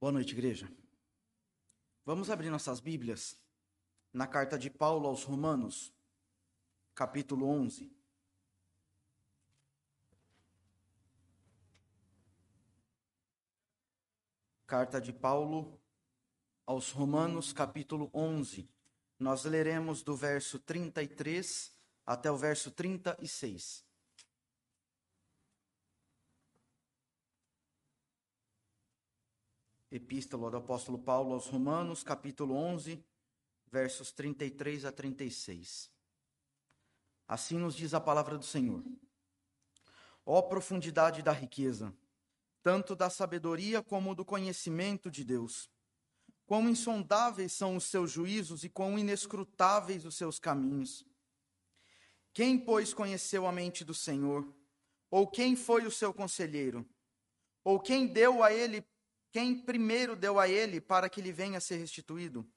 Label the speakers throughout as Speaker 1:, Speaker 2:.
Speaker 1: Boa noite, igreja. Vamos abrir nossas Bíblias na carta de Paulo aos Romanos, capítulo 11. Carta de Paulo aos Romanos, capítulo 11. Nós leremos do verso 33 até o verso 36. Epístola do apóstolo Paulo aos Romanos, capítulo 11, versos 33 a 36. Assim nos diz a palavra do Senhor: Ó profundidade da riqueza, tanto da sabedoria como do conhecimento de Deus! Quão insondáveis são os seus juízos e quão inescrutáveis os seus caminhos! Quem, pois, conheceu a mente do Senhor? Ou quem foi o seu conselheiro? Ou quem deu a ele, quem primeiro deu a ele para que lhe venha a ser restituído?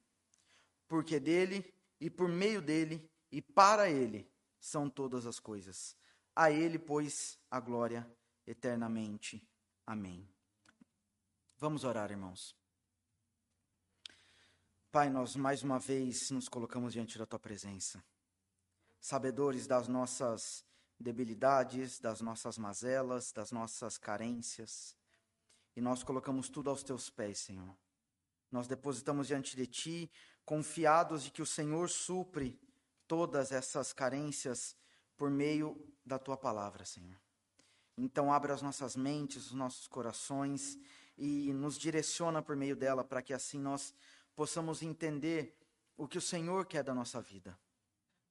Speaker 1: Porque dele e por meio dele e para ele são todas as coisas. A ele, pois, a glória eternamente. Amém. Vamos orar, irmãos. Pai, nós mais uma vez nos colocamos diante da tua presença, sabedores das nossas debilidades, das nossas mazelas, das nossas carências, e nós colocamos tudo aos teus pés, Senhor. Nós depositamos diante de ti, confiados de que o Senhor supre todas essas carências por meio da tua palavra, Senhor. Então, abre as nossas mentes, os nossos corações e nos direciona por meio dela para que assim nós possamos entender o que o Senhor quer da nossa vida.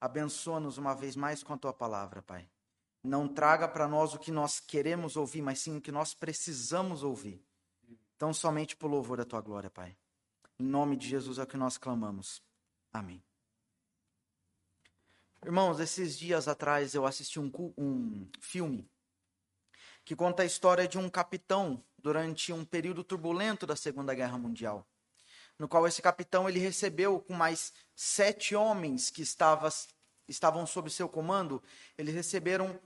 Speaker 1: Abençoa-nos uma vez mais com a tua palavra, Pai. Não traga para nós o que nós queremos ouvir, mas sim o que nós precisamos ouvir. Então, somente por louvor da tua glória, Pai. Em nome de Jesus é o que nós clamamos. Amém. Irmãos, esses dias atrás eu assisti um, um filme que conta a história de um capitão durante um período turbulento da Segunda Guerra Mundial no qual esse capitão ele recebeu com mais sete homens que estava, estavam sob seu comando, eles receberam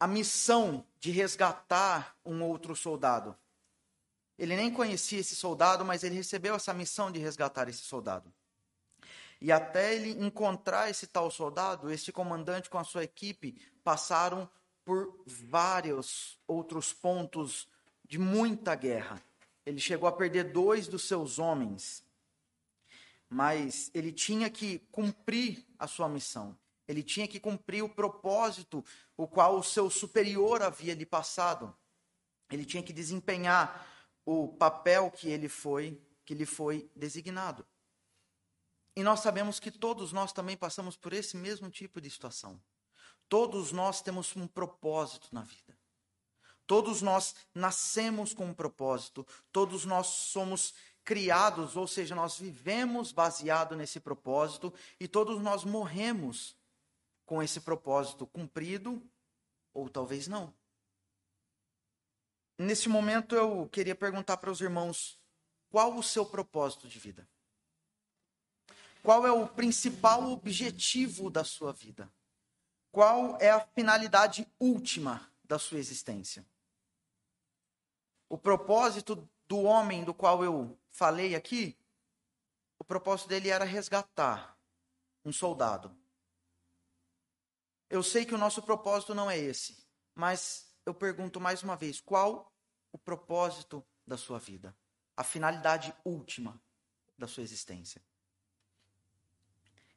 Speaker 1: a missão de resgatar um outro soldado. Ele nem conhecia esse soldado, mas ele recebeu essa missão de resgatar esse soldado. E até ele encontrar esse tal soldado, este comandante com a sua equipe passaram por vários outros pontos de muita guerra. Ele chegou a perder dois dos seus homens, mas ele tinha que cumprir a sua missão. Ele tinha que cumprir o propósito o qual o seu superior havia lhe passado. Ele tinha que desempenhar o papel que ele foi, que lhe foi designado. E nós sabemos que todos nós também passamos por esse mesmo tipo de situação. Todos nós temos um propósito na vida. Todos nós nascemos com um propósito, todos nós somos criados, ou seja, nós vivemos baseado nesse propósito e todos nós morremos com esse propósito cumprido ou talvez não. Nesse momento eu queria perguntar para os irmãos: qual o seu propósito de vida? Qual é o principal objetivo da sua vida? Qual é a finalidade última da sua existência? o propósito do homem do qual eu falei aqui, o propósito dele era resgatar um soldado. Eu sei que o nosso propósito não é esse, mas eu pergunto mais uma vez: qual o propósito da sua vida? A finalidade última da sua existência?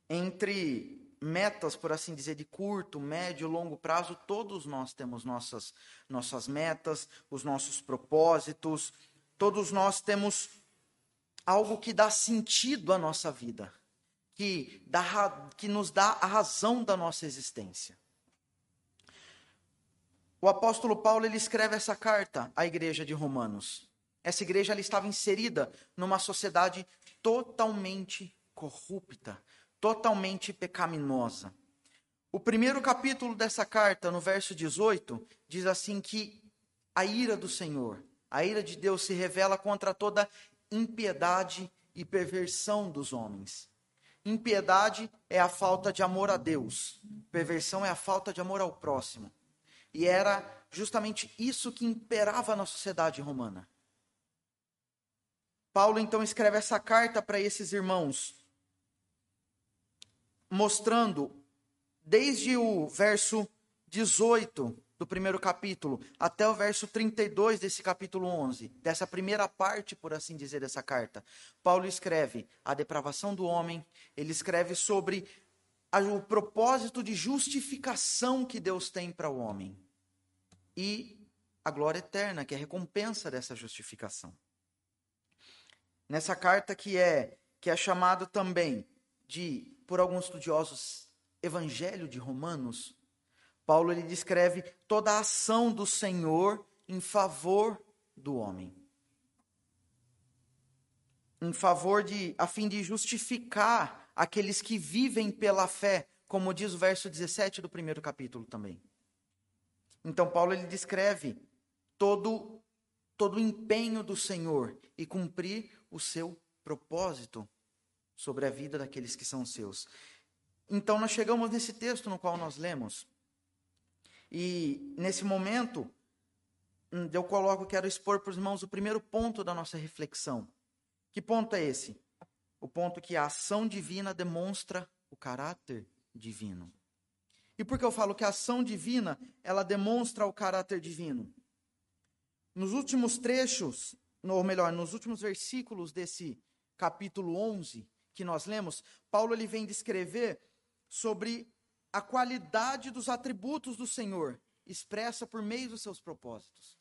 Speaker 1: Entre metas, por assim dizer, de curto, médio, longo prazo, todos nós temos nossas, nossas metas, os nossos propósitos, todos nós temos algo que dá sentido à nossa vida, que, dá, que nos dá a razão da nossa existência. O apóstolo Paulo ele escreve essa carta à igreja de Romanos. Essa igreja ela estava inserida numa sociedade totalmente corrupta, totalmente pecaminosa. O primeiro capítulo dessa carta, no verso 18, diz assim que a ira do Senhor, a ira de Deus se revela contra toda impiedade e perversão dos homens. Impiedade é a falta de amor a Deus, perversão é a falta de amor ao próximo. E era justamente isso que imperava na sociedade romana. Paulo então escreve essa carta para esses irmãos, mostrando, desde o verso 18 do primeiro capítulo até o verso 32 desse capítulo 11, dessa primeira parte, por assim dizer, dessa carta, Paulo escreve a depravação do homem, ele escreve sobre o propósito de justificação que Deus tem para o homem e a glória eterna, que é a recompensa dessa justificação. Nessa carta que é que é chamado também de por alguns estudiosos Evangelho de Romanos, Paulo ele descreve toda a ação do Senhor em favor do homem. Em favor de a fim de justificar aqueles que vivem pela fé, como diz o verso 17 do primeiro capítulo também. Então Paulo ele descreve todo todo o empenho do Senhor e cumprir o seu propósito sobre a vida daqueles que são seus. Então nós chegamos nesse texto no qual nós lemos. E nesse momento hum, eu coloco, quero expor para os irmãos o primeiro ponto da nossa reflexão. Que ponto é esse? O ponto que a ação divina demonstra o caráter divino. E por que eu falo que a ação divina, ela demonstra o caráter divino? Nos últimos trechos, ou melhor, nos últimos versículos desse capítulo 11 que nós lemos, Paulo ele vem descrever sobre a qualidade dos atributos do Senhor, expressa por meio dos seus propósitos.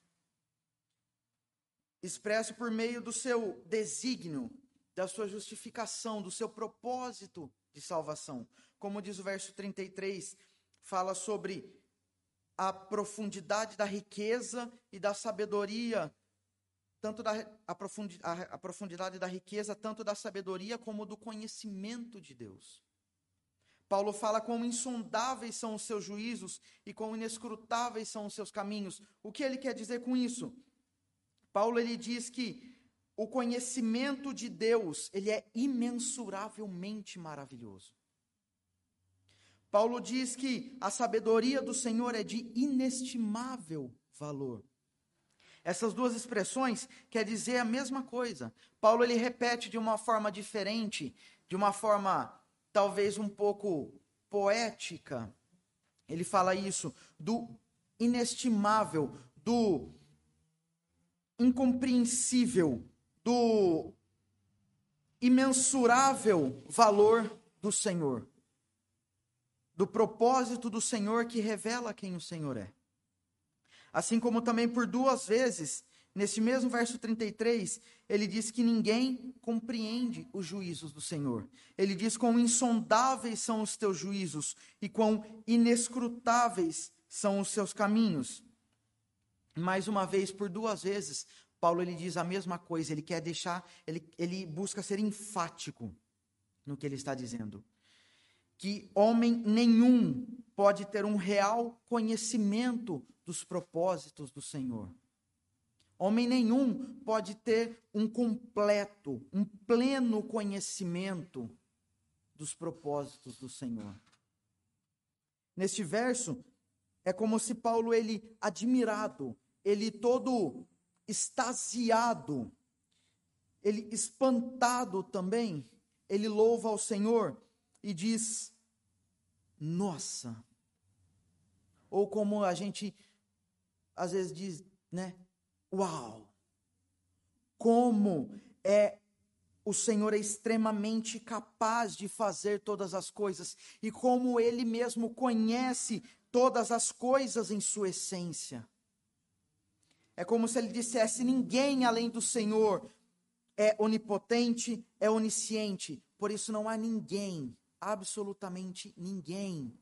Speaker 1: Expressa por meio do seu desígnio, da sua justificação, do seu propósito de salvação. Como diz o verso 33, fala sobre a profundidade da riqueza e da sabedoria, tanto da a, a, a profundidade da riqueza, tanto da sabedoria como do conhecimento de Deus. Paulo fala quão insondáveis são os seus juízos e quão inescrutáveis são os seus caminhos. O que ele quer dizer com isso? Paulo ele diz que o conhecimento de Deus, ele é imensuravelmente maravilhoso. Paulo diz que a sabedoria do Senhor é de inestimável valor. Essas duas expressões quer dizer a mesma coisa. Paulo ele repete de uma forma diferente, de uma forma talvez um pouco poética. Ele fala isso do inestimável, do incompreensível, do imensurável valor do Senhor do propósito do Senhor que revela quem o Senhor é. Assim como também por duas vezes, nesse mesmo verso 33, ele diz que ninguém compreende os juízos do Senhor. Ele diz quão insondáveis são os teus juízos e quão inescrutáveis são os seus caminhos. Mais uma vez, por duas vezes, Paulo ele diz a mesma coisa, ele quer deixar, ele, ele busca ser enfático no que ele está dizendo que homem nenhum pode ter um real conhecimento dos propósitos do Senhor. Homem nenhum pode ter um completo, um pleno conhecimento dos propósitos do Senhor. Neste verso, é como se Paulo, ele admirado, ele todo extasiado, ele espantado também, ele louva ao Senhor e diz: nossa. Ou como a gente às vezes diz, né? Uau! Como é o Senhor é extremamente capaz de fazer todas as coisas e como ele mesmo conhece todas as coisas em sua essência. É como se ele dissesse: ninguém além do Senhor é onipotente, é onisciente, por isso não há ninguém absolutamente ninguém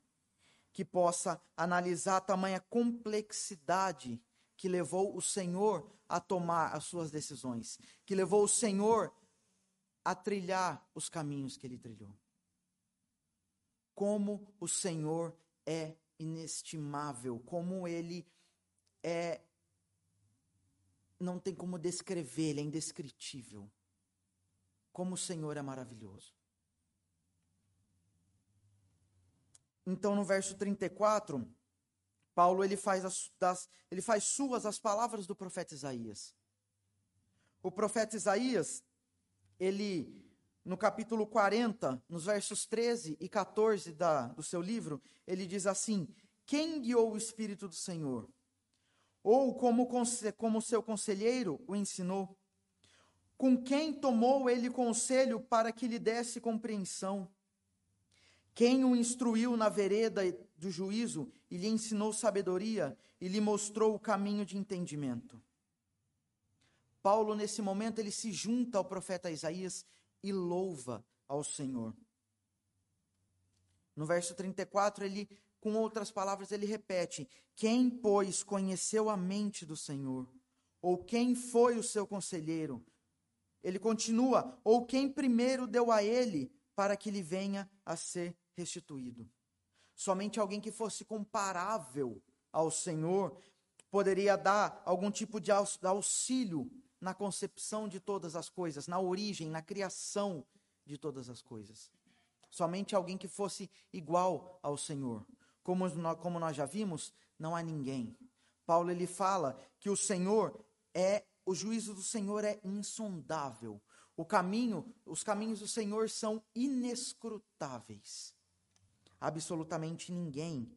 Speaker 1: que possa analisar a tamanha complexidade que levou o Senhor a tomar as suas decisões, que levou o Senhor a trilhar os caminhos que ele trilhou. Como o Senhor é inestimável, como ele é não tem como descrever, ele é indescritível. Como o Senhor é maravilhoso. Então, no verso 34, Paulo ele faz, as, das, ele faz suas as palavras do profeta Isaías. O profeta Isaías, ele, no capítulo 40, nos versos 13 e 14 da, do seu livro, ele diz assim: Quem guiou o Espírito do Senhor? Ou como, como seu conselheiro o ensinou? Com quem tomou ele conselho para que lhe desse compreensão? Quem o instruiu na vereda do juízo e lhe ensinou sabedoria e lhe mostrou o caminho de entendimento? Paulo, nesse momento, ele se junta ao profeta Isaías e louva ao Senhor. No verso 34, ele, com outras palavras, ele repete: Quem, pois, conheceu a mente do Senhor? Ou quem foi o seu conselheiro? Ele continua: Ou quem primeiro deu a ele para que lhe venha a ser restituído? Somente alguém que fosse comparável ao Senhor poderia dar algum tipo de auxílio na concepção de todas as coisas, na origem, na criação de todas as coisas. Somente alguém que fosse igual ao Senhor. Como como nós já vimos, não há ninguém. Paulo ele fala que o Senhor é, o juízo do Senhor é insondável. O caminho, os caminhos do Senhor são inescrutáveis. Absolutamente ninguém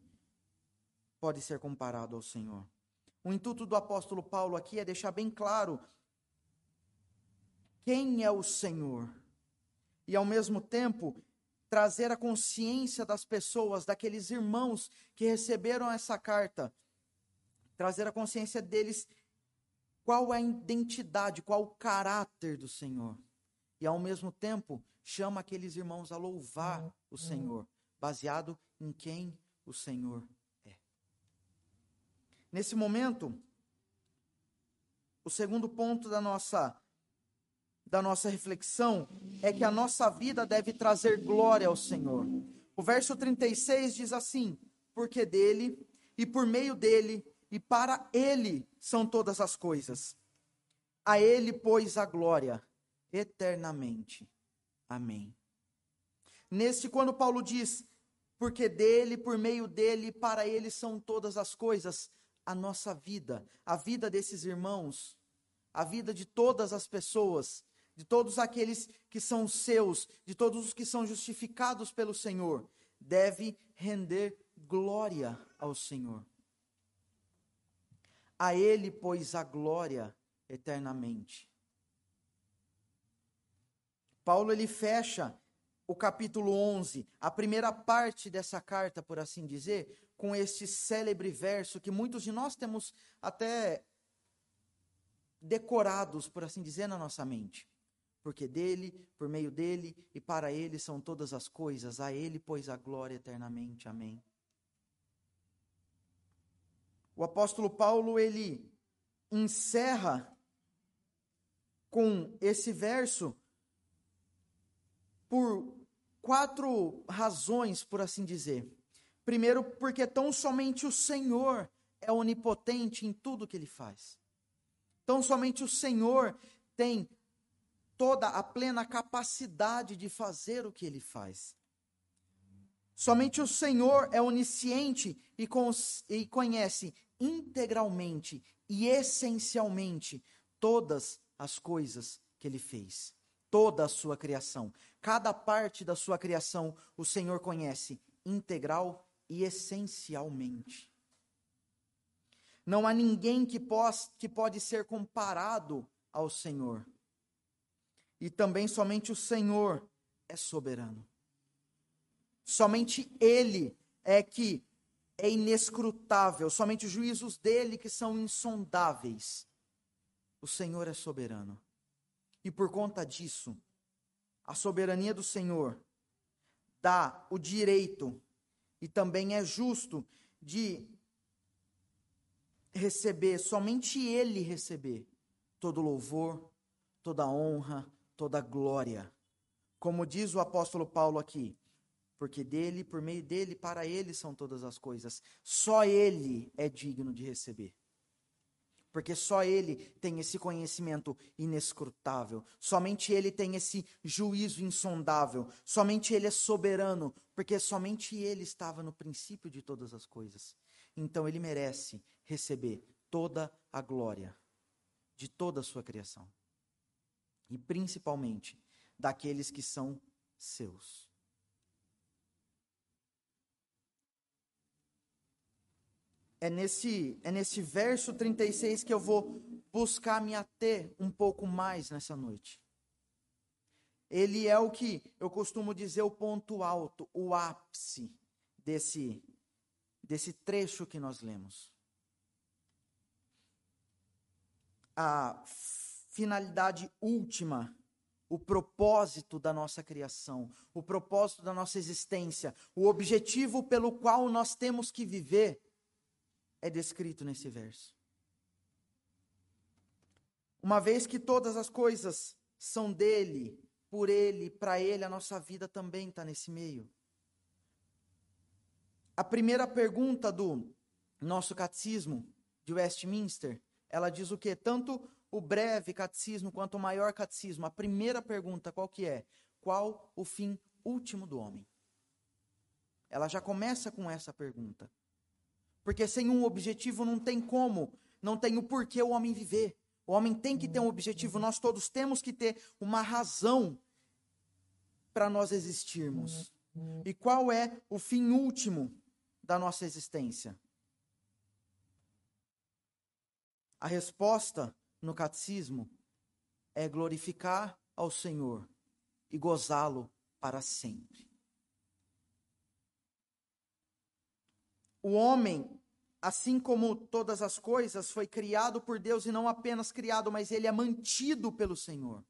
Speaker 1: pode ser comparado ao Senhor. O intuito do apóstolo Paulo aqui é deixar bem claro quem é o Senhor e, ao mesmo tempo, trazer a consciência das pessoas, daqueles irmãos que receberam essa carta, trazer a consciência deles qual é a identidade, qual o caráter do Senhor. E, ao mesmo tempo, chama aqueles irmãos a louvar o Senhor, baseado em quem o Senhor é. Nesse momento, o segundo ponto da nossa da nossa reflexão é que a nossa vida deve trazer glória ao Senhor. O verso 36 diz assim: Porque dele, e por meio dele, e para ele são todas as coisas. A ele, pois, a glória eternamente. Amém. Neste, quando Paulo diz, porque dele, por meio dele, para ele são todas as coisas, a nossa vida, a vida desses irmãos, a vida de todas as pessoas, de todos aqueles que são seus, de todos os que são justificados pelo Senhor, deve render glória ao Senhor. A Ele, pois, a glória eternamente. Paulo ele fecha o capítulo 11, a primeira parte dessa carta, por assim dizer, com este célebre verso que muitos de nós temos até decorados, por assim dizer, na nossa mente porque dele, por meio dele e para ele são todas as coisas, a ele, pois, a glória eternamente. Amém. O apóstolo Paulo, ele encerra com esse verso por quatro razões, por assim dizer. Primeiro, porque tão somente o Senhor é onipotente em tudo que ele faz. Tão somente o Senhor tem toda a plena capacidade de fazer o que ele faz. Somente o Senhor é onisciente e, e conhece integralmente e essencialmente todas as coisas que ele fez, toda a sua criação. Cada parte da sua criação o Senhor conhece integral e essencialmente. Não há ninguém que, pos, que pode ser comparado ao Senhor e também somente o Senhor é soberano. Somente Ele é que é inescrutável, somente os juízos dele que são insondáveis. O Senhor é soberano. E por conta disso, a soberania do Senhor dá o direito e também é justo de receber, somente Ele receber todo louvor, toda honra, toda glória. Como diz o apóstolo Paulo aqui, porque dele, por meio dele, para ele são todas as coisas. Só ele é digno de receber. Porque só ele tem esse conhecimento inescrutável. Somente ele tem esse juízo insondável. Somente ele é soberano, porque somente ele estava no princípio de todas as coisas. Então ele merece receber toda a glória de toda a sua criação. E principalmente, daqueles que são seus. É nesse, é nesse verso 36 que eu vou buscar me ater um pouco mais nessa noite. Ele é o que eu costumo dizer o ponto alto, o ápice desse, desse trecho que nós lemos. A finalidade última, o propósito da nossa criação, o propósito da nossa existência, o objetivo pelo qual nós temos que viver, é descrito nesse verso. Uma vez que todas as coisas são dele, por ele, para ele, a nossa vida também está nesse meio. A primeira pergunta do nosso catecismo de Westminster, ela diz o quê? Tanto o breve catecismo quanto o maior catecismo. A primeira pergunta qual que é? Qual o fim último do homem? Ela já começa com essa pergunta. Porque sem um objetivo não tem como, não tem o porquê o homem viver. O homem tem que ter um objetivo, nós todos temos que ter uma razão para nós existirmos. E qual é o fim último da nossa existência? A resposta no catecismo é glorificar ao Senhor e gozá-lo para sempre. O homem, assim como todas as coisas, foi criado por Deus e não apenas criado, mas ele é mantido pelo Senhor.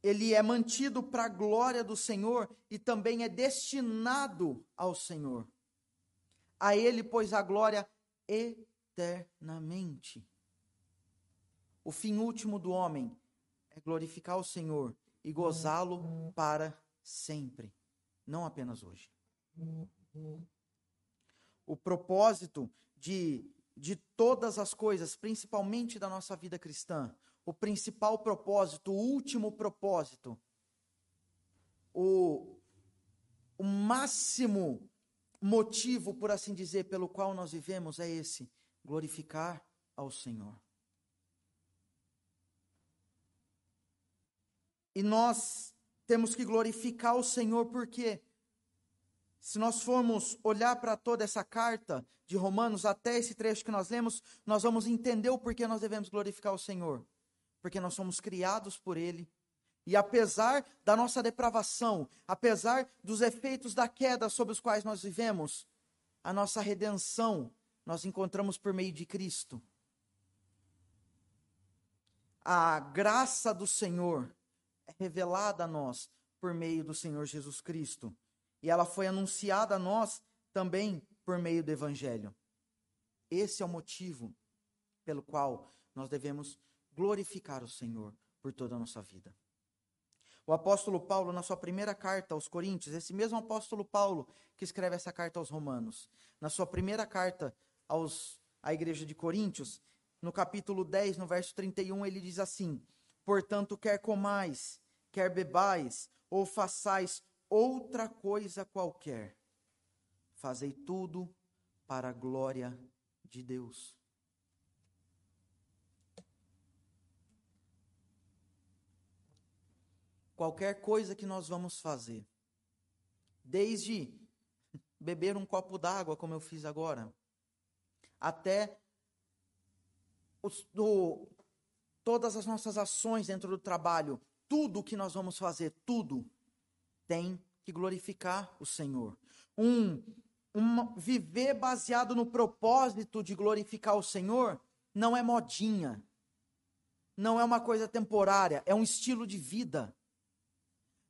Speaker 1: Ele é mantido para a glória do Senhor e também é destinado ao Senhor. A ele, pois, a glória eternamente. O fim último do homem é glorificar o Senhor e gozá-lo para sempre, não apenas hoje o propósito de, de todas as coisas, principalmente da nossa vida cristã, o principal propósito, o último propósito, o, o máximo motivo, por assim dizer, pelo qual nós vivemos é esse: glorificar ao Senhor. E nós temos que glorificar o Senhor porque se nós formos olhar para toda essa carta de Romanos, até esse trecho que nós lemos, nós vamos entender o porquê nós devemos glorificar o Senhor. Porque nós somos criados por Ele. E apesar da nossa depravação, apesar dos efeitos da queda sobre os quais nós vivemos, a nossa redenção nós encontramos por meio de Cristo. A graça do Senhor é revelada a nós por meio do Senhor Jesus Cristo e ela foi anunciada a nós também por meio do Evangelho. Esse é o motivo pelo qual nós devemos glorificar o Senhor por toda a nossa vida. O apóstolo Paulo, na sua primeira carta aos Coríntios, esse mesmo apóstolo Paulo que escreve essa carta aos Romanos, na sua primeira carta aos, à igreja de Coríntios, no capítulo 10, no verso 31, ele diz assim: Portanto, quer comais, quer bebais, ou façais outra coisa qualquer. Fazei tudo para a glória de Deus. Qualquer coisa que nós vamos fazer, desde beber um copo d'água, como eu fiz agora, até os, todas as nossas ações dentro do trabalho, tudo que nós vamos fazer, tudo tem que glorificar o Senhor. Um, um viver baseado no propósito de glorificar o Senhor não é modinha. Não é uma coisa temporária, é um estilo de vida.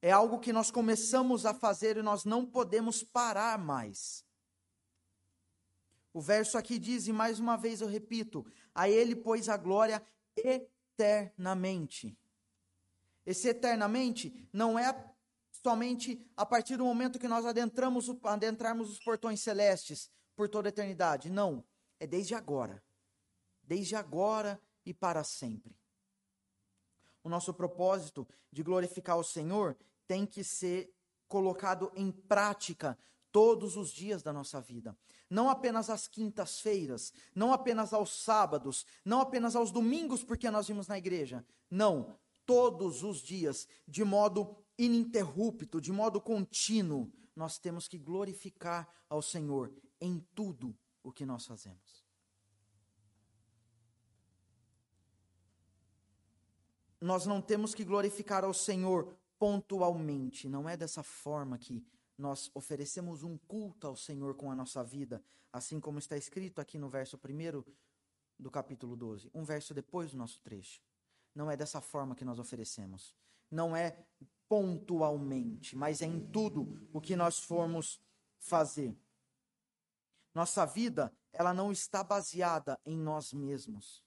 Speaker 1: É algo que nós começamos a fazer e nós não podemos parar mais. O verso aqui diz, e mais uma vez eu repito: a Ele, pois, a glória eternamente. Esse eternamente não é somente a partir do momento que nós adentramos, adentrarmos os portões celestes por toda a eternidade. Não, é desde agora. Desde agora e para sempre. O nosso propósito de glorificar o Senhor tem que ser colocado em prática todos os dias da nossa vida. Não apenas às quintas-feiras, não apenas aos sábados, não apenas aos domingos porque nós vimos na igreja. Não, todos os dias, de modo ininterrupto, de modo contínuo, nós temos que glorificar ao Senhor em tudo o que nós fazemos. Nós não temos que glorificar ao Senhor pontualmente, não é dessa forma que nós oferecemos um culto ao Senhor com a nossa vida, assim como está escrito aqui no verso 1 do capítulo 12, um verso depois do nosso trecho. Não é dessa forma que nós oferecemos. Não é pontualmente, mas é em tudo o que nós formos fazer. Nossa vida, ela não está baseada em nós mesmos.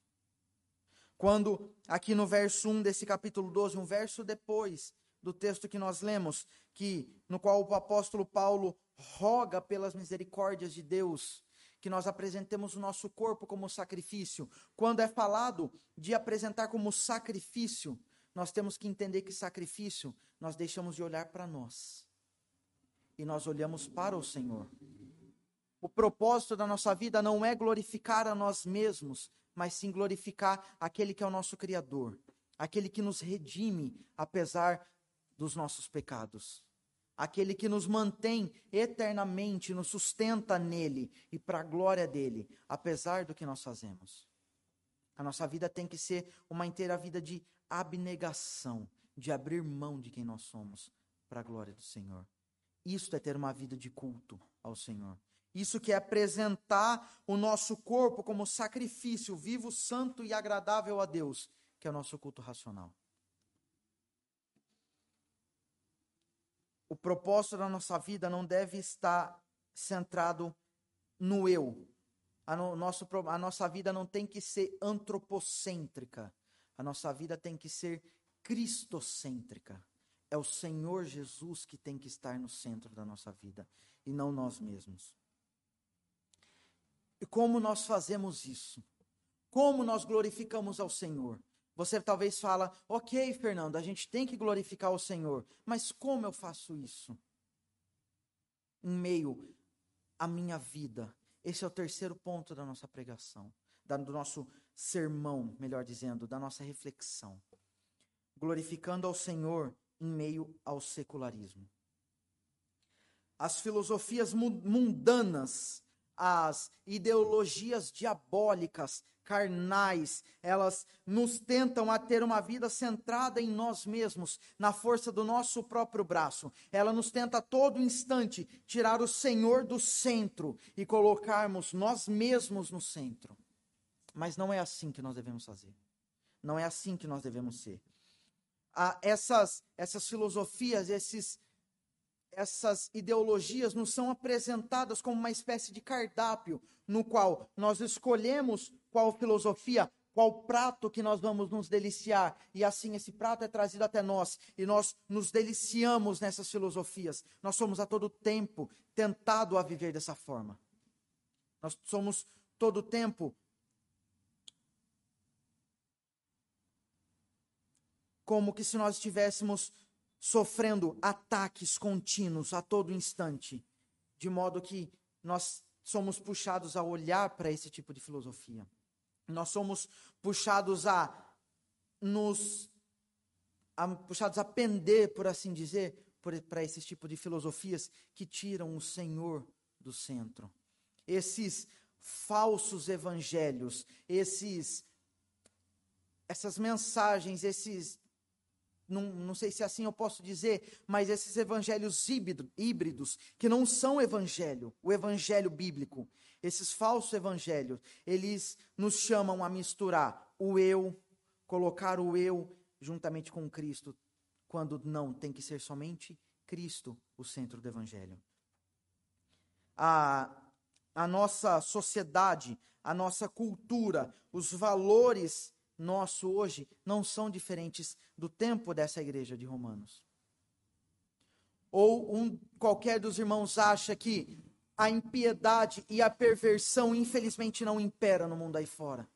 Speaker 1: Quando, aqui no verso 1 desse capítulo 12, um verso depois do texto que nós lemos, que no qual o apóstolo Paulo roga pelas misericórdias de Deus que nós apresentemos o nosso corpo como sacrifício. Quando é falado de apresentar como sacrifício, nós temos que entender que sacrifício nós deixamos de olhar para nós e nós olhamos para o Senhor. O propósito da nossa vida não é glorificar a nós mesmos, mas sim glorificar aquele que é o nosso Criador, aquele que nos redime apesar dos nossos pecados aquele que nos mantém eternamente, nos sustenta nele e para a glória dele, apesar do que nós fazemos. A nossa vida tem que ser uma inteira vida de abnegação, de abrir mão de quem nós somos para a glória do Senhor. Isto é ter uma vida de culto ao Senhor. Isso que é apresentar o nosso corpo como sacrifício vivo, santo e agradável a Deus, que é o nosso culto racional. o propósito da nossa vida não deve estar centrado no eu. A, no, nosso, a nossa vida não tem que ser antropocêntrica. A nossa vida tem que ser cristocêntrica. É o Senhor Jesus que tem que estar no centro da nossa vida e não nós mesmos. E como nós fazemos isso? Como nós glorificamos ao Senhor? Você talvez fala, ok, Fernando, a gente tem que glorificar o Senhor, mas como eu faço isso? Em meio à minha vida. Esse é o terceiro ponto da nossa pregação, do nosso sermão, melhor dizendo, da nossa reflexão. Glorificando ao Senhor em meio ao secularismo. As filosofias mundanas, as ideologias diabólicas carnais, elas nos tentam a ter uma vida centrada em nós mesmos, na força do nosso próprio braço. Ela nos tenta a todo instante tirar o Senhor do centro e colocarmos nós mesmos no centro. Mas não é assim que nós devemos fazer. Não é assim que nós devemos ser. Ah, essas, essas filosofias, esses essas ideologias nos são apresentadas como uma espécie de cardápio, no qual nós escolhemos qual filosofia, qual prato que nós vamos nos deliciar, e assim esse prato é trazido até nós, e nós nos deliciamos nessas filosofias. Nós somos a todo tempo tentado a viver dessa forma. Nós somos todo tempo como que se nós estivéssemos sofrendo ataques contínuos a todo instante, de modo que nós somos puxados a olhar para esse tipo de filosofia. Nós somos puxados a nos a, puxados a pender, por assim dizer, para esse tipo de filosofias que tiram o Senhor do centro. Esses falsos evangelhos, esses essas mensagens, esses não, não sei se assim eu posso dizer, mas esses evangelhos híbridos, que não são evangelho, o evangelho bíblico, esses falsos evangelhos, eles nos chamam a misturar o eu, colocar o eu juntamente com Cristo, quando não, tem que ser somente Cristo o centro do evangelho. A, a nossa sociedade, a nossa cultura, os valores nosso hoje não são diferentes do tempo dessa igreja de Romanos. Ou um, qualquer dos irmãos acha que a impiedade e a perversão, infelizmente, não impera no mundo aí fora.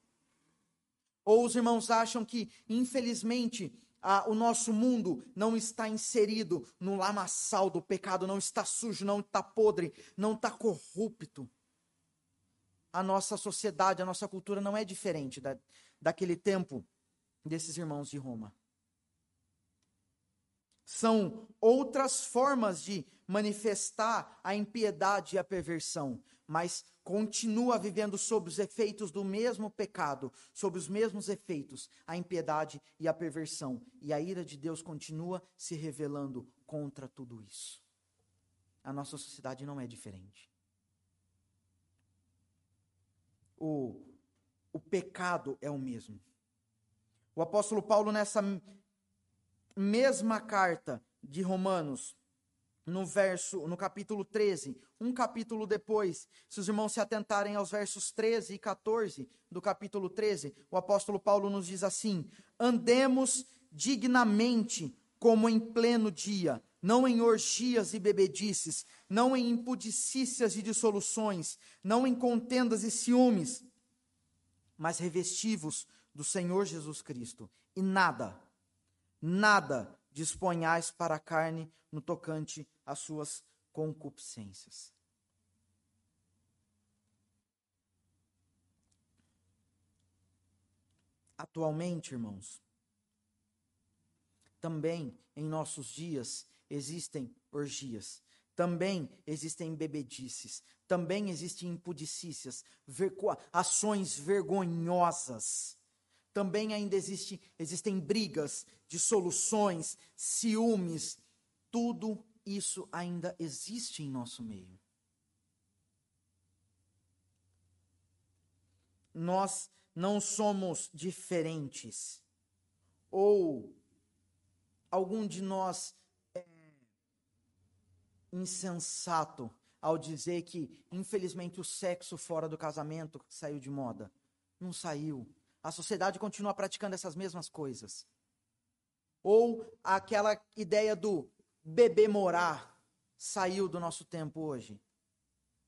Speaker 1: Ou os irmãos acham que, infelizmente, a, o nosso mundo não está inserido no lamaçal do pecado, não está sujo, não está podre, não está corrupto. A nossa sociedade, a nossa cultura não é diferente da, daquele tempo desses irmãos de Roma. são outras formas de manifestar a impiedade e a perversão, mas continua vivendo sob os efeitos do mesmo pecado, sob os mesmos efeitos, a impiedade e a perversão. E a ira de Deus continua se revelando contra tudo isso. A nossa sociedade não é diferente. O, o pecado é o mesmo. O apóstolo Paulo, nessa mesma carta de Romanos, no verso, no capítulo 13, um capítulo depois, se os irmãos se atentarem aos versos 13 e 14 do capítulo 13, o apóstolo Paulo nos diz assim: Andemos dignamente como em pleno dia, não em orgias e bebedices, não em impudicícias e dissoluções, não em contendas e ciúmes, mas revestivos do Senhor Jesus Cristo, e nada, nada disponhais para a carne no tocante às suas concupiscências. Atualmente, irmãos, também em nossos dias existem orgias, também existem bebedices, também existem impudicícias, ações vergonhosas. Também ainda existe, existem brigas, dissoluções, ciúmes, tudo isso ainda existe em nosso meio. Nós não somos diferentes. Ou algum de nós insensato ao dizer que, infelizmente, o sexo fora do casamento saiu de moda. Não saiu. A sociedade continua praticando essas mesmas coisas. Ou aquela ideia do bebê morar saiu do nosso tempo hoje.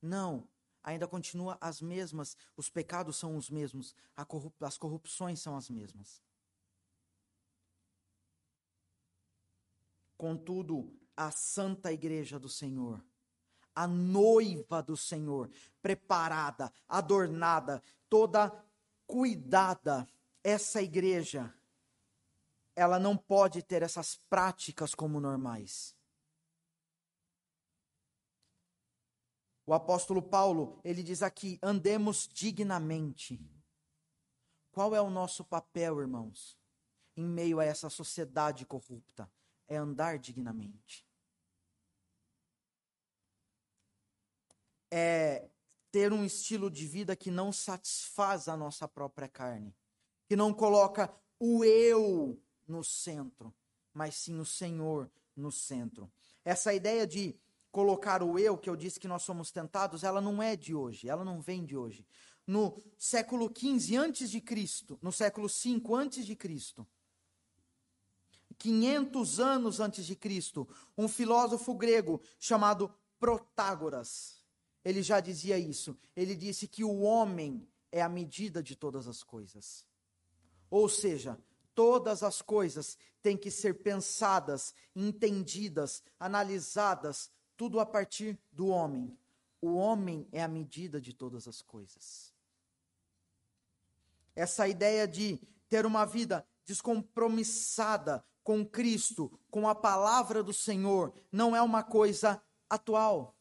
Speaker 1: Não, ainda continua as mesmas, os pecados são os mesmos, corrup as corrupções são as mesmas. Contudo, a santa igreja do Senhor, a noiva do Senhor, preparada, adornada, toda cuidada, essa igreja, ela não pode ter essas práticas como normais. O apóstolo Paulo, ele diz aqui: andemos dignamente. Qual é o nosso papel, irmãos, em meio a essa sociedade corrupta? É andar dignamente. É ter um estilo de vida que não satisfaz a nossa própria carne, que não coloca o eu no centro, mas sim o Senhor no centro. Essa ideia de colocar o eu, que eu disse que nós somos tentados, ela não é de hoje, ela não vem de hoje. No século XV antes de Cristo, no século V antes de Cristo, 500 anos antes de Cristo, um filósofo grego chamado Protágoras. Ele já dizia isso. Ele disse que o homem é a medida de todas as coisas. Ou seja, todas as coisas têm que ser pensadas, entendidas, analisadas, tudo a partir do homem. O homem é a medida de todas as coisas. Essa ideia de ter uma vida descompromissada com Cristo, com a palavra do Senhor, não é uma coisa atual.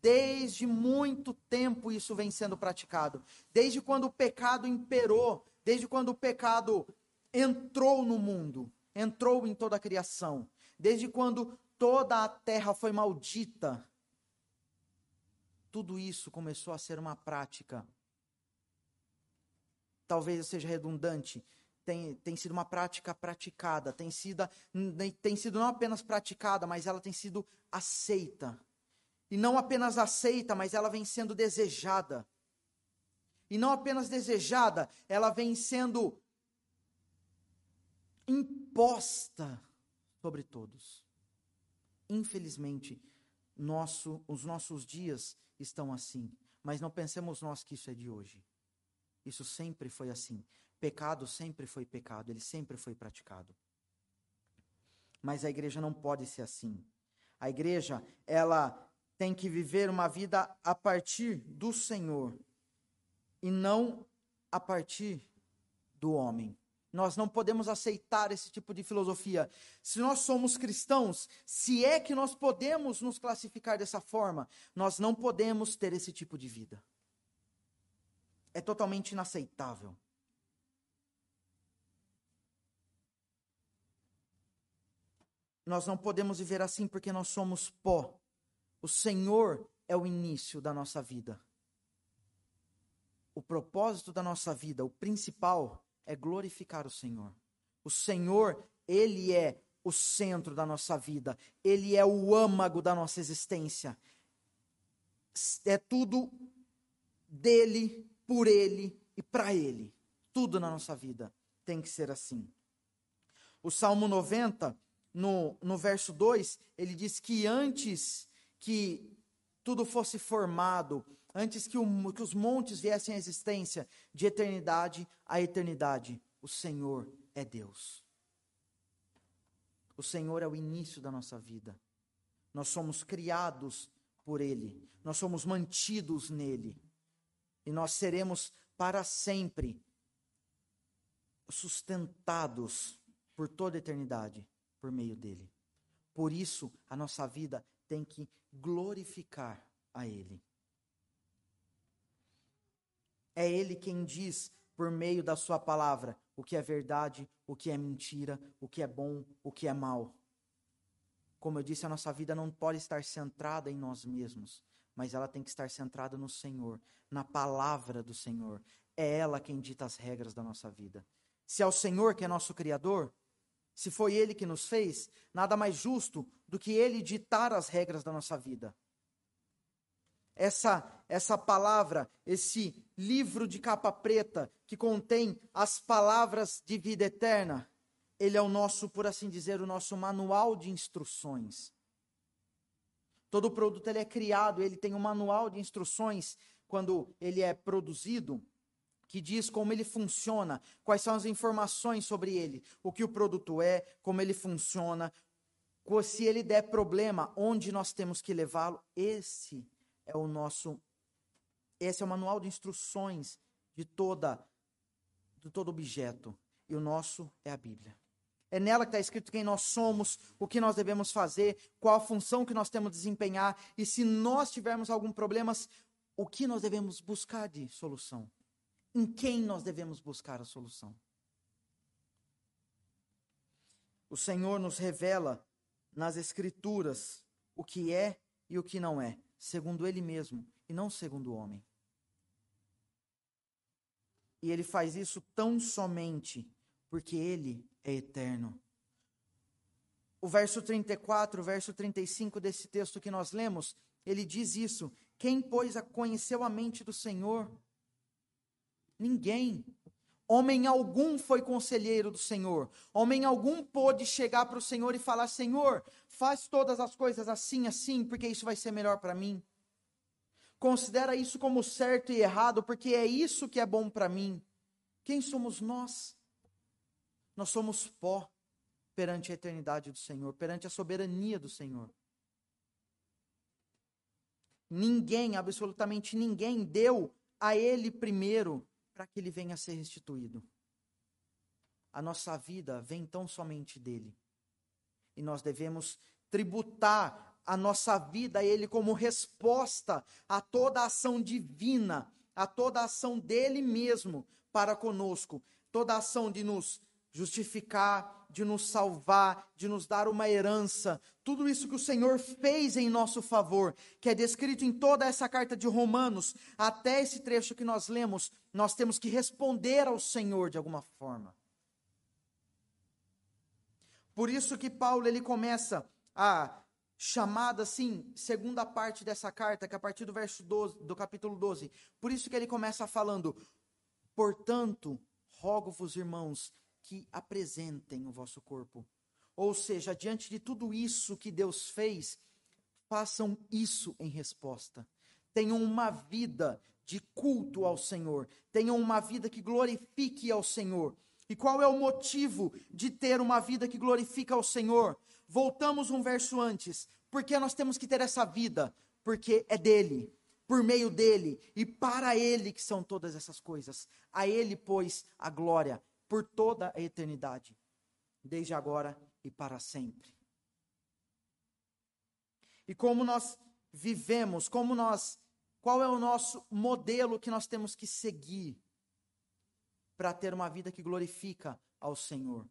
Speaker 1: Desde muito tempo isso vem sendo praticado. Desde quando o pecado imperou, desde quando o pecado entrou no mundo, entrou em toda a criação, desde quando toda a terra foi maldita, tudo isso começou a ser uma prática. Talvez eu seja redundante, tem, tem sido uma prática praticada, tem sido, tem sido não apenas praticada, mas ela tem sido aceita. E não apenas aceita, mas ela vem sendo desejada. E não apenas desejada, ela vem sendo imposta sobre todos. Infelizmente, nosso, os nossos dias estão assim, mas não pensemos nós que isso é de hoje. Isso sempre foi assim. Pecado sempre foi pecado, ele sempre foi praticado. Mas a igreja não pode ser assim. A igreja, ela tem que viver uma vida a partir do Senhor e não a partir do homem. Nós não podemos aceitar esse tipo de filosofia. Se nós somos cristãos, se é que nós podemos nos classificar dessa forma, nós não podemos ter esse tipo de vida. É totalmente inaceitável. Nós não podemos viver assim porque nós somos pó. O Senhor é o início da nossa vida. O propósito da nossa vida, o principal, é glorificar o Senhor. O Senhor, Ele é o centro da nossa vida, Ele é o âmago da nossa existência. É tudo dele, por Ele e para Ele. Tudo na nossa vida tem que ser assim. O Salmo 90, no, no verso 2, ele diz que antes que tudo fosse formado, antes que, o, que os montes viessem à existência, de eternidade a eternidade, o Senhor é Deus. O Senhor é o início da nossa vida. Nós somos criados por Ele, nós somos mantidos nele, e nós seremos para sempre sustentados por toda a eternidade por meio dele. Por isso, a nossa vida tem que glorificar a Ele. É Ele quem diz, por meio da Sua palavra, o que é verdade, o que é mentira, o que é bom, o que é mal. Como eu disse, a nossa vida não pode estar centrada em nós mesmos, mas ela tem que estar centrada no Senhor, na palavra do Senhor. É ela quem dita as regras da nossa vida. Se é o Senhor que é nosso Criador, se foi Ele que nos fez, nada mais justo do que Ele ditar as regras da nossa vida essa essa palavra, esse livro de capa preta que contém as palavras de vida eterna, ele é o nosso, por assim dizer, o nosso manual de instruções. Todo produto ele é criado, ele tem um manual de instruções quando ele é produzido, que diz como ele funciona, quais são as informações sobre ele, o que o produto é, como ele funciona, se ele der problema, onde nós temos que levá-lo. Esse é o nosso esse é o manual de instruções de toda de todo objeto e o nosso é a Bíblia. É nela que está escrito quem nós somos, o que nós devemos fazer, qual a função que nós temos de desempenhar e se nós tivermos algum problema, o que nós devemos buscar de solução. Em quem nós devemos buscar a solução. O Senhor nos revela nas Escrituras o que é e o que não é segundo ele mesmo e não segundo o homem. E ele faz isso tão somente porque ele é eterno. O verso 34, o verso 35 desse texto que nós lemos, ele diz isso: Quem, pois, conheceu a mente do Senhor? Ninguém. Homem algum foi conselheiro do Senhor. Homem algum pôde chegar para o Senhor e falar: Senhor, faz todas as coisas assim, assim, porque isso vai ser melhor para mim. Considera isso como certo e errado, porque é isso que é bom para mim. Quem somos nós? Nós somos pó perante a eternidade do Senhor, perante a soberania do Senhor. Ninguém, absolutamente ninguém, deu a Ele primeiro para que Ele venha a ser restituído. A nossa vida vem tão somente dele. E nós devemos tributar a nossa vida a Ele como resposta a toda a ação divina, a toda a ação dele mesmo para conosco, toda a ação de nos justificar, de nos salvar, de nos dar uma herança, tudo isso que o Senhor fez em nosso favor, que é descrito em toda essa carta de Romanos, até esse trecho que nós lemos, nós temos que responder ao Senhor de alguma forma. Por isso que Paulo ele começa a chamada assim, segunda parte dessa carta, que é a partir do verso 12, do capítulo 12. Por isso que ele começa falando: "Portanto, rogo-vos, irmãos, que apresentem o vosso corpo". Ou seja, diante de tudo isso que Deus fez, façam isso em resposta. Tenham uma vida de culto ao Senhor, tenham uma vida que glorifique ao Senhor. E qual é o motivo de ter uma vida que glorifica ao Senhor? Voltamos um verso antes. Por que nós temos que ter essa vida? Porque é dele, por meio dele e para ele que são todas essas coisas. A ele, pois, a glória por toda a eternidade, desde agora e para sempre. E como nós vivemos, como nós, qual é o nosso modelo que nós temos que seguir para ter uma vida que glorifica ao Senhor?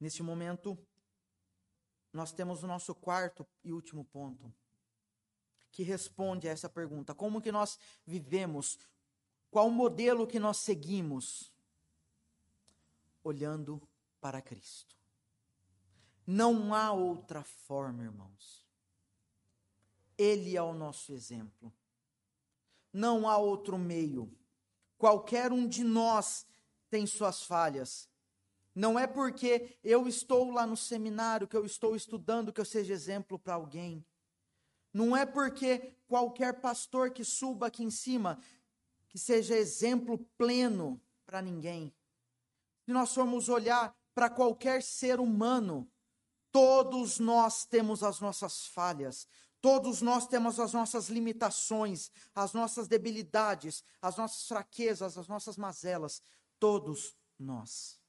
Speaker 1: Neste momento, nós temos o nosso quarto e último ponto, que responde a essa pergunta: como que nós vivemos? Qual o modelo que nós seguimos? Olhando para Cristo. Não há outra forma, irmãos. Ele é o nosso exemplo. Não há outro meio. Qualquer um de nós tem suas falhas. Não é porque eu estou lá no seminário, que eu estou estudando, que eu seja exemplo para alguém. Não é porque qualquer pastor que suba aqui em cima, que seja exemplo pleno para ninguém. Se nós formos olhar para qualquer ser humano, todos nós temos as nossas falhas, todos nós temos as nossas limitações, as nossas debilidades, as nossas fraquezas, as nossas mazelas, todos nós.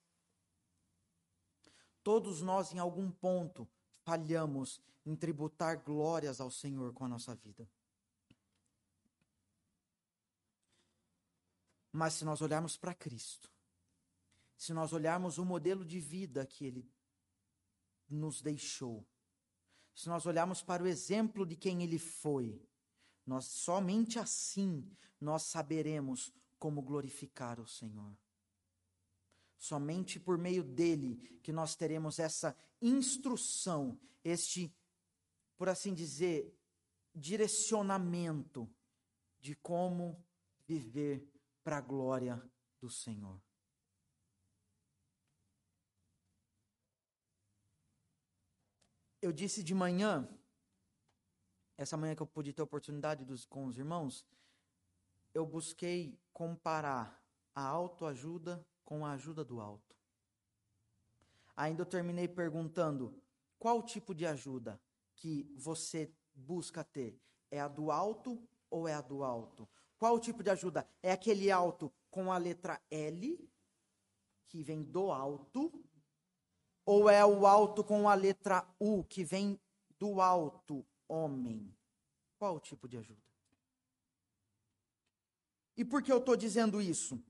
Speaker 1: Todos nós, em algum ponto, falhamos em tributar glórias ao Senhor com a nossa vida. Mas se nós olharmos para Cristo, se nós olharmos o modelo de vida que Ele nos deixou, se nós olharmos para o exemplo de quem Ele foi, nós somente assim nós saberemos como glorificar o Senhor. Somente por meio dele que nós teremos essa instrução, este, por assim dizer, direcionamento de como viver para a glória do Senhor. Eu disse de manhã, essa manhã que eu pude ter a oportunidade dos, com os irmãos, eu busquei comparar a autoajuda com a ajuda do alto. Ainda eu terminei perguntando: qual tipo de ajuda que você busca ter? É a do alto ou é a do alto? Qual tipo de ajuda? É aquele alto com a letra L, que vem do alto, ou é o alto com a letra U, que vem do alto, homem? Qual tipo de ajuda? E por que eu estou dizendo isso?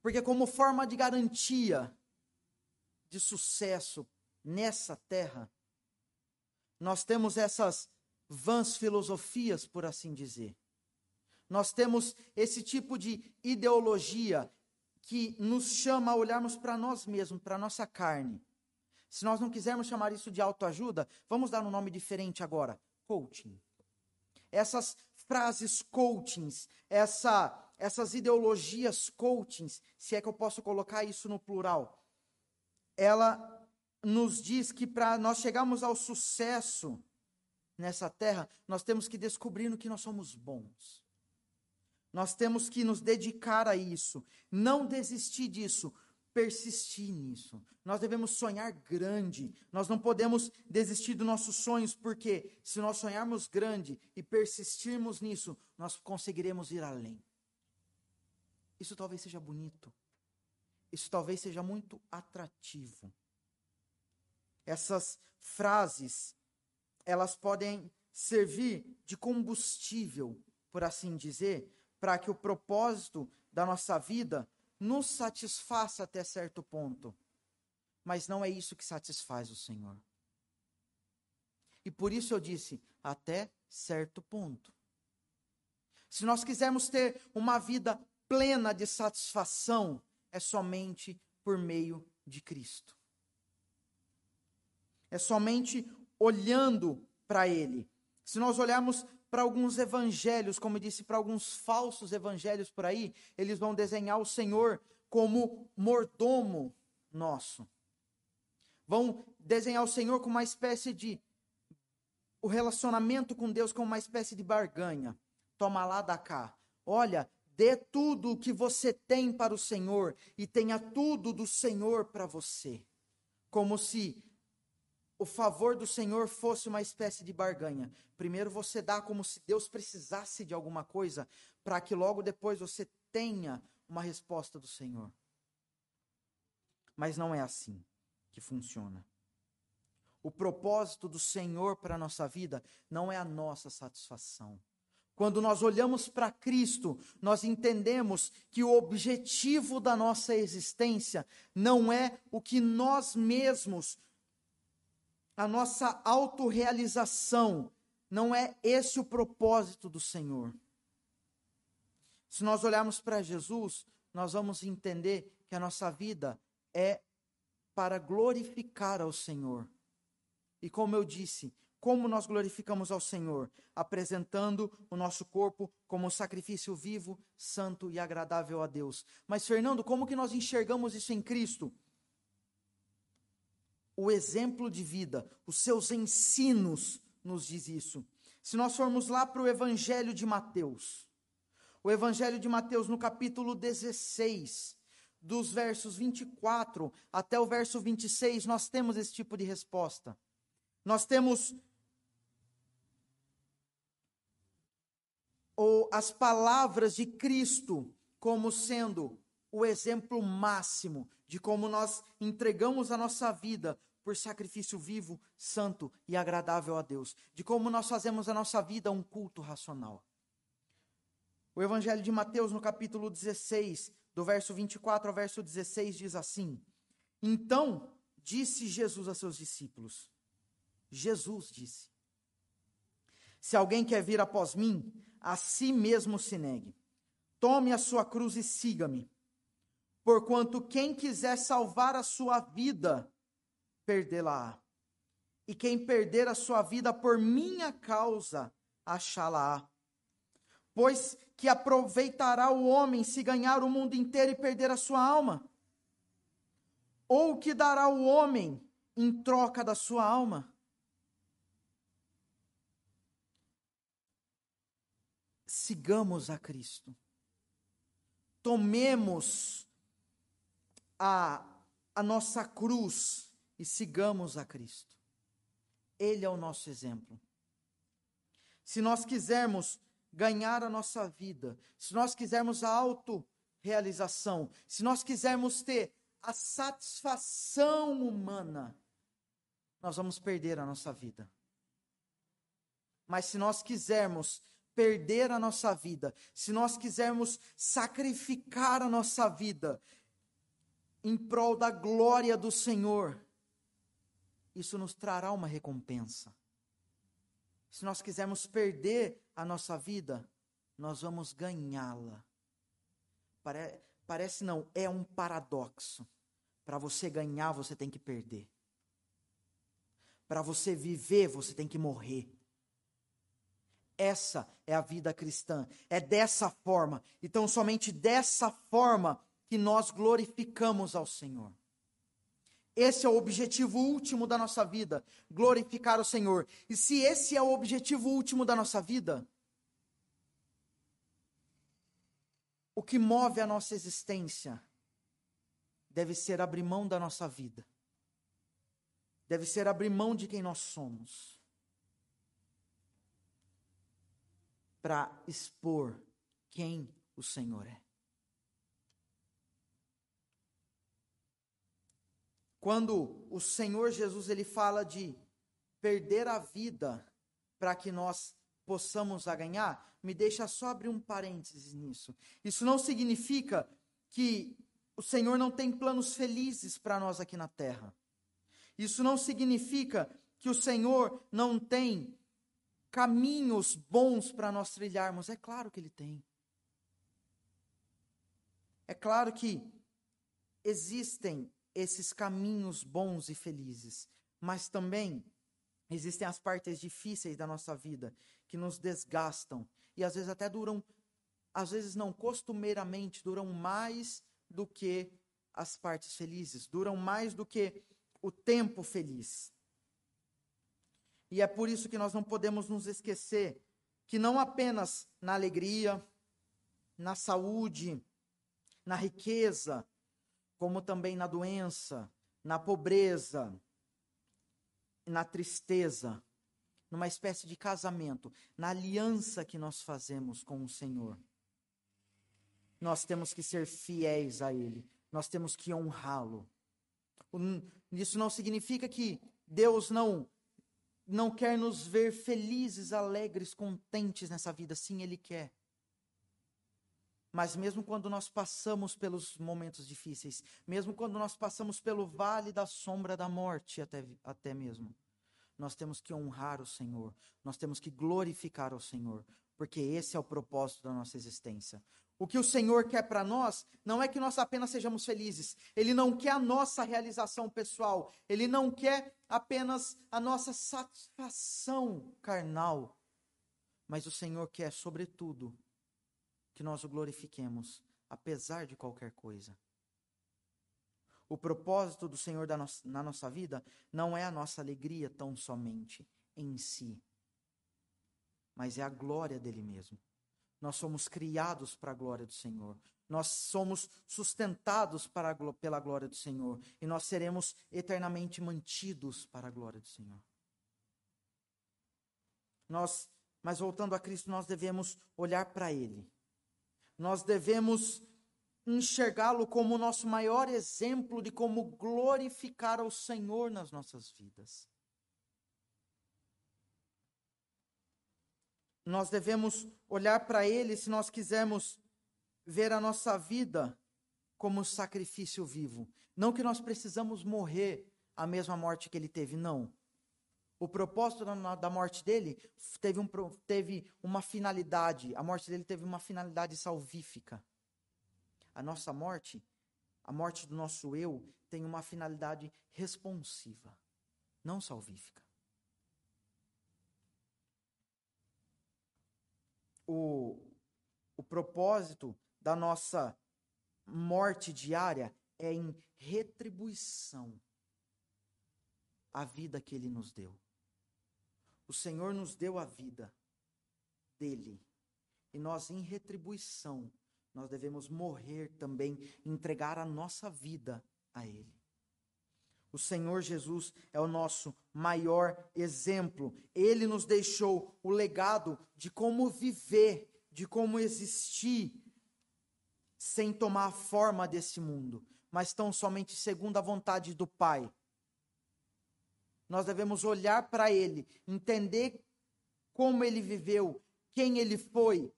Speaker 1: Porque, como forma de garantia de sucesso nessa terra, nós temos essas vãs filosofias, por assim dizer. Nós temos esse tipo de ideologia que nos chama a olharmos para nós mesmos, para a nossa carne. Se nós não quisermos chamar isso de autoajuda, vamos dar um nome diferente agora: coaching. Essas frases coachings, essa essas ideologias coachings, se é que eu posso colocar isso no plural, ela nos diz que para nós chegarmos ao sucesso nessa terra, nós temos que descobrir no que nós somos bons. Nós temos que nos dedicar a isso, não desistir disso, persistir nisso. Nós devemos sonhar grande. Nós não podemos desistir dos nossos sonhos, porque se nós sonharmos grande e persistirmos nisso, nós conseguiremos ir além. Isso talvez seja bonito. Isso talvez seja muito atrativo. Essas frases, elas podem servir de combustível, por assim dizer, para que o propósito da nossa vida nos satisfaça até certo ponto. Mas não é isso que satisfaz o Senhor. E por isso eu disse, até certo ponto. Se nós quisermos ter uma vida plena de satisfação é somente por meio de Cristo. É somente olhando para Ele. Se nós olharmos para alguns evangelhos, como disse, para alguns falsos evangelhos por aí, eles vão desenhar o Senhor como mordomo nosso. Vão desenhar o Senhor como uma espécie de. O relacionamento com Deus como uma espécie de barganha. Toma lá, dá cá. Olha, Dê tudo o que você tem para o Senhor e tenha tudo do Senhor para você. Como se o favor do Senhor fosse uma espécie de barganha. Primeiro você dá como se Deus precisasse de alguma coisa, para que logo depois você tenha uma resposta do Senhor. Mas não é assim que funciona. O propósito do Senhor para a nossa vida não é a nossa satisfação. Quando nós olhamos para Cristo, nós entendemos que o objetivo da nossa existência não é o que nós mesmos, a nossa autorrealização, não é esse o propósito do Senhor. Se nós olharmos para Jesus, nós vamos entender que a nossa vida é para glorificar ao Senhor. E como eu disse, como nós glorificamos ao Senhor? Apresentando o nosso corpo como um sacrifício vivo, santo e agradável a Deus. Mas, Fernando, como que nós enxergamos isso em Cristo? O exemplo de vida, os seus ensinos nos diz isso. Se nós formos lá para o Evangelho de Mateus, o Evangelho de Mateus, no capítulo 16, dos versos 24 até o verso 26, nós temos esse tipo de resposta. Nós temos ou as palavras de Cristo como sendo o exemplo máximo de como nós entregamos a nossa vida por sacrifício vivo, santo e agradável a Deus, de como nós fazemos a nossa vida um culto racional. O Evangelho de Mateus, no capítulo 16, do verso 24 ao verso 16, diz assim: Então disse Jesus a seus discípulos: Jesus disse: Se alguém quer vir após mim, a si mesmo se negue. Tome a sua cruz e siga-me. Porquanto quem quiser salvar a sua vida, perdê-la-á. E quem perder a sua vida por minha causa, achá-la-á. Pois que aproveitará o homem se ganhar o mundo inteiro e perder a sua alma? Ou que dará o homem em troca da sua alma? sigamos a Cristo. Tomemos a, a nossa cruz e sigamos a Cristo. Ele é o nosso exemplo. Se nós quisermos ganhar a nossa vida, se nós quisermos a autorrealização, se nós quisermos ter a satisfação humana, nós vamos perder a nossa vida. Mas se nós quisermos perder a nossa vida, se nós quisermos sacrificar a nossa vida em prol da glória do Senhor, isso nos trará uma recompensa. Se nós quisermos perder a nossa vida, nós vamos ganhá-la. Pare, parece não, é um paradoxo. Para você ganhar, você tem que perder. Para você viver, você tem que morrer. Essa é a vida cristã. É dessa forma. Então, somente dessa forma que nós glorificamos ao Senhor. Esse é o objetivo último da nossa vida, glorificar o Senhor. E se esse é o objetivo último da nossa vida, o que move a nossa existência deve ser abrir mão da nossa vida, deve ser abrir mão de quem nós somos para expor quem o Senhor é. Quando o Senhor Jesus ele fala de perder a vida para que nós possamos a ganhar, me deixa só abrir um parênteses nisso. Isso não significa que o Senhor não tem planos felizes para nós aqui na terra. Isso não significa que o Senhor não tem caminhos bons para nós trilharmos? É claro que ele tem. É claro que existem esses caminhos bons e felizes, mas também existem as partes difíceis da nossa vida que nos desgastam e às vezes até duram, às vezes não costumeiramente duram mais do que as partes felizes, duram mais do que o tempo feliz. E é por isso que nós não podemos nos esquecer que não apenas na alegria, na saúde, na riqueza, como também na doença, na pobreza, na tristeza, numa espécie de casamento, na aliança que nós fazemos com o Senhor. Nós temos que ser fiéis a Ele, nós temos que honrá-lo. Isso não significa que Deus não não quer nos ver felizes, alegres, contentes nessa vida. Sim, Ele quer. Mas mesmo quando nós passamos pelos momentos difíceis, mesmo quando nós passamos pelo vale da sombra da morte, até, até mesmo, nós temos que honrar o Senhor, nós temos que glorificar o Senhor, porque esse é o propósito da nossa existência. O que o Senhor quer para nós não é que nós apenas sejamos felizes. Ele não quer a nossa realização pessoal. Ele não quer apenas a nossa satisfação carnal. Mas o Senhor quer, sobretudo, que nós o glorifiquemos, apesar de qualquer coisa. O propósito do Senhor na nossa vida não é a nossa alegria tão somente em si, mas é a glória dele mesmo. Nós somos criados para a glória do Senhor. Nós somos sustentados para a, pela glória do Senhor. E nós seremos eternamente mantidos para a glória do Senhor. Nós, mas voltando a Cristo, nós devemos olhar para Ele. Nós devemos enxergá-lo como o nosso maior exemplo de como glorificar ao Senhor nas nossas vidas. Nós devemos olhar para Ele se nós quisermos ver a nossa vida como sacrifício vivo. Não que nós precisamos morrer a mesma morte que ele teve, não. O propósito da, morte dele teve, um, teve uma finalidade. A morte dele teve uma finalidade salvífica. A nossa morte, a morte do nosso eu, tem uma finalidade responsiva, não salvífica. o, o propósito da nossa morte diária é em retribuição à vida que Ele nos deu. O Senhor nos deu a vida dele. E nós, em retribuição, nós devemos morrer também, entregar a nossa vida a Ele. O Senhor Jesus é o nosso maior exemplo. Ele nos deixou o legado de como viver, de como existir, sem tomar a forma desse mundo, mas tão somente segundo a vontade do Pai. Nós devemos olhar para Ele, entender como Ele viveu, quem Ele foi,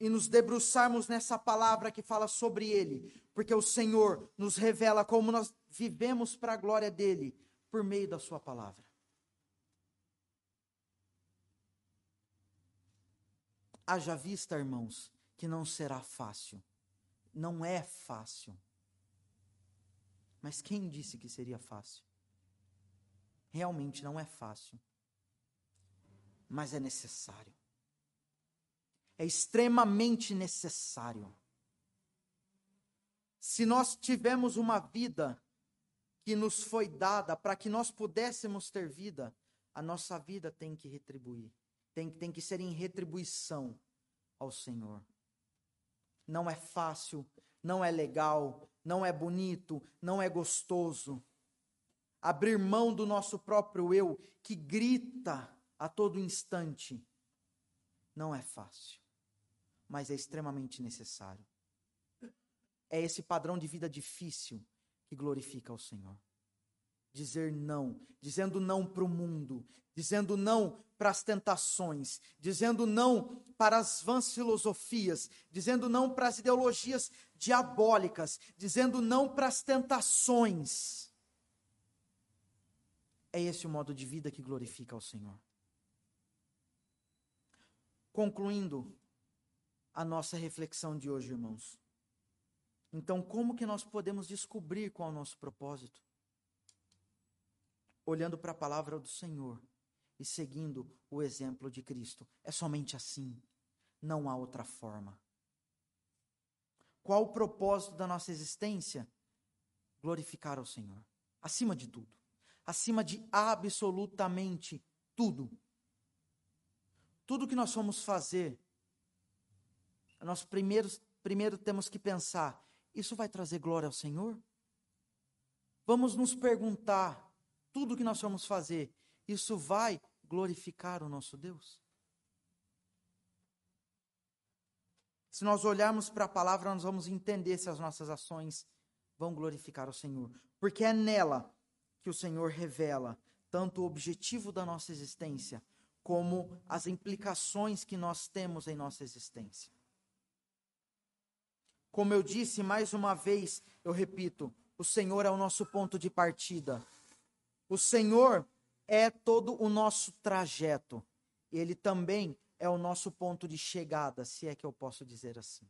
Speaker 1: e nos debruçarmos nessa palavra que fala sobre Ele, porque o Senhor nos revela como nós vivemos para a glória dele por meio da Sua palavra. Haja vista, irmãos, que não será fácil. Não é fácil. Mas quem disse que seria fácil? Realmente não é fácil. Mas é necessário. É extremamente necessário. Se nós tivermos uma vida que nos foi dada para que nós pudéssemos ter vida, a nossa vida tem que retribuir, tem, tem que ser em retribuição ao Senhor. Não é fácil, não é legal, não é bonito, não é gostoso. Abrir mão do nosso próprio eu, que grita a todo instante, não é fácil, mas é extremamente necessário. É esse padrão de vida difícil que glorifica ao Senhor. Dizer não, dizendo não para o mundo, dizendo não para as tentações, dizendo não para as vãs filosofias, dizendo não para as ideologias diabólicas, dizendo não para as tentações. É esse o modo de vida que glorifica ao Senhor. Concluindo a nossa reflexão de hoje, irmãos. Então, como que nós podemos descobrir qual é o nosso propósito? Olhando para a palavra do Senhor e seguindo o exemplo de Cristo. É somente assim. Não há outra forma. Qual o propósito da nossa existência? Glorificar ao Senhor. Acima de tudo. Acima de absolutamente tudo. Tudo que nós vamos fazer, nós primeiro, primeiro temos que pensar isso vai trazer glória ao Senhor? Vamos nos perguntar tudo que nós vamos fazer. isso vai glorificar o nosso Deus? Se nós olharmos para a palavra, nós vamos entender se as nossas ações vão glorificar o Senhor, porque é nela que o Senhor revela tanto o objetivo da nossa existência, como as implicações que nós temos em nossa existência. Como eu disse mais uma vez, eu repito, o Senhor é o nosso ponto de partida. O Senhor é todo o nosso trajeto. Ele também é o nosso ponto de chegada, se é que eu posso dizer assim.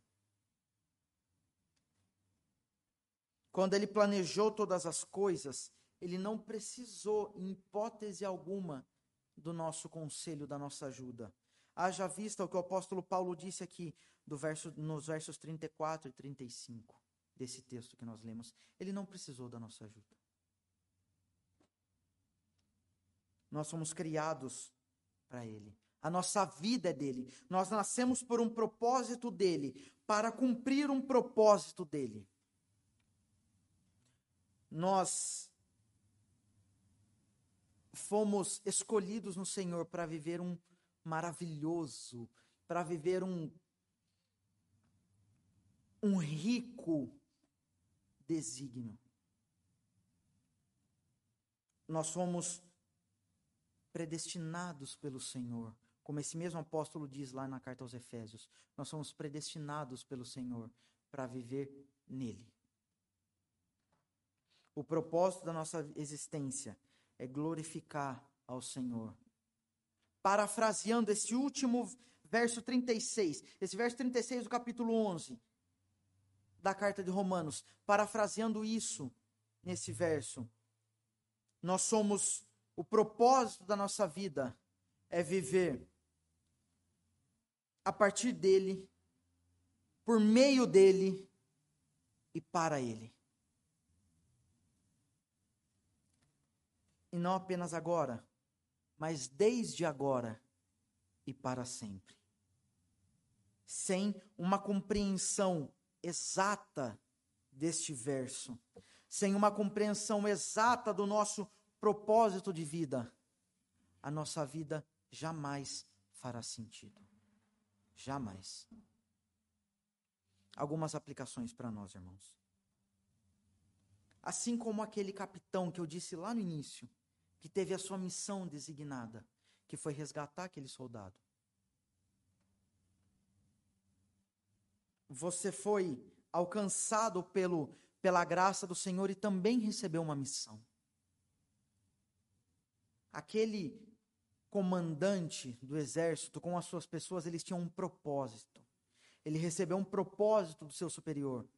Speaker 1: Quando ele planejou todas as coisas, ele não precisou, em hipótese alguma, do nosso conselho, da nossa ajuda. Haja vista o que o apóstolo Paulo disse aqui do verso, nos versos 34 e 35 desse texto que nós lemos. Ele não precisou da nossa ajuda. Nós somos criados para Ele. A nossa vida é dele. Nós nascemos por um propósito dele, para cumprir um propósito dele. Nós fomos escolhidos no Senhor para viver um maravilhoso, para viver um um rico desígnio. Nós somos predestinados pelo Senhor, como esse mesmo apóstolo diz lá na carta aos Efésios. Nós somos predestinados pelo Senhor para viver nele. O propósito da nossa existência é glorificar ao Senhor. Parafraseando esse último verso 36, esse verso 36 do capítulo 11 da carta de Romanos, parafraseando isso nesse verso, nós somos o propósito da nossa vida é viver a partir dele, por meio dele e para ele. E não apenas agora, mas desde agora e para sempre. Sem uma compreensão exata deste verso, sem uma compreensão exata do nosso propósito de vida, a nossa vida jamais fará sentido. Jamais. Algumas aplicações para nós, irmãos. Assim como aquele capitão que eu disse lá no início, que teve a sua missão designada, que foi resgatar aquele soldado. Você foi alcançado pelo, pela graça do Senhor e também recebeu uma missão. Aquele comandante do exército com as suas pessoas, eles tinham um propósito. Ele recebeu um propósito do seu superior.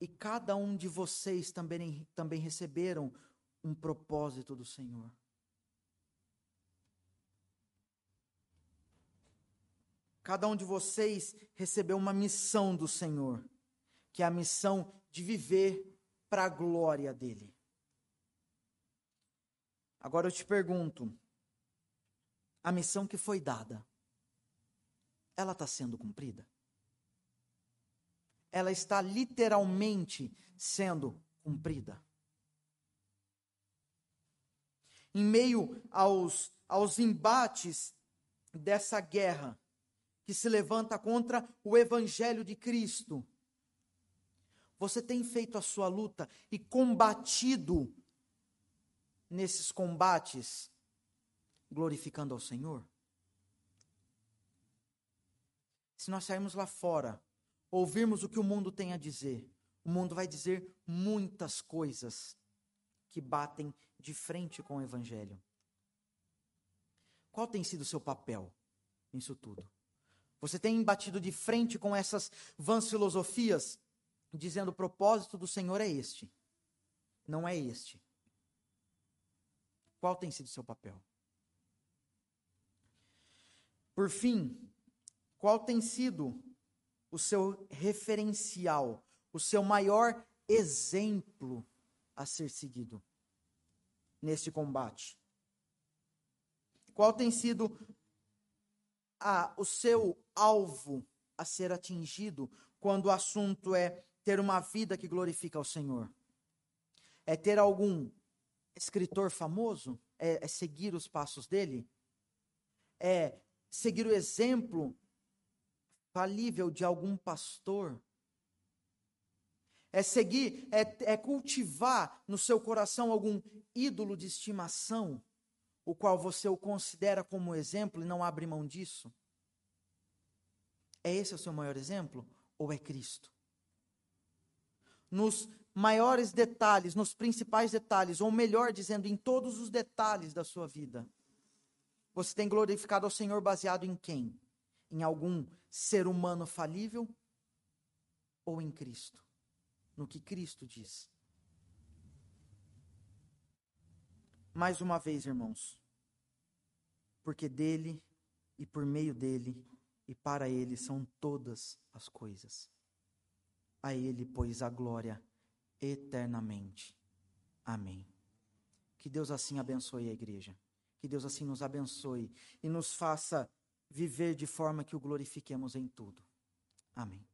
Speaker 1: E cada um de vocês também, também receberam um propósito do Senhor. Cada um de vocês recebeu uma missão do Senhor, que é a missão de viver para a glória dele. Agora eu te pergunto: a missão que foi dada, ela está sendo cumprida? Ela está literalmente sendo cumprida? Em meio aos, aos embates dessa guerra que se levanta contra o Evangelho de Cristo, você tem feito a sua luta e combatido nesses combates, glorificando ao Senhor? Se nós sairmos lá fora, ouvirmos o que o mundo tem a dizer, o mundo vai dizer muitas coisas que batem de frente com o Evangelho. Qual tem sido o seu papel nisso tudo? Você tem batido de frente com essas vãs filosofias, dizendo o propósito do Senhor é este, não é este. Qual tem sido o seu papel? Por fim, qual tem sido o seu referencial, o seu maior exemplo a ser seguido neste combate? Qual tem sido a, o seu alvo a ser atingido quando o assunto é ter uma vida que glorifica ao Senhor? É ter algum escritor famoso? É, é seguir os passos dele? É seguir o exemplo falível de algum pastor? É seguir, é, é cultivar no seu coração algum ídolo de estimação, o qual você o considera como exemplo e não abre mão disso? É esse o seu maior exemplo? Ou é Cristo? Nos maiores detalhes, nos principais detalhes, ou melhor dizendo, em todos os detalhes da sua vida, você tem glorificado ao Senhor baseado em quem? Em algum ser humano falível ou em Cristo? No que Cristo diz? Mais uma vez, irmãos, porque dele e por meio dele e para ele são todas as coisas. A ele, pois, a glória eternamente. Amém. Que Deus assim abençoe a igreja. Que Deus assim nos abençoe e nos faça viver de forma que o glorifiquemos em tudo. Amém.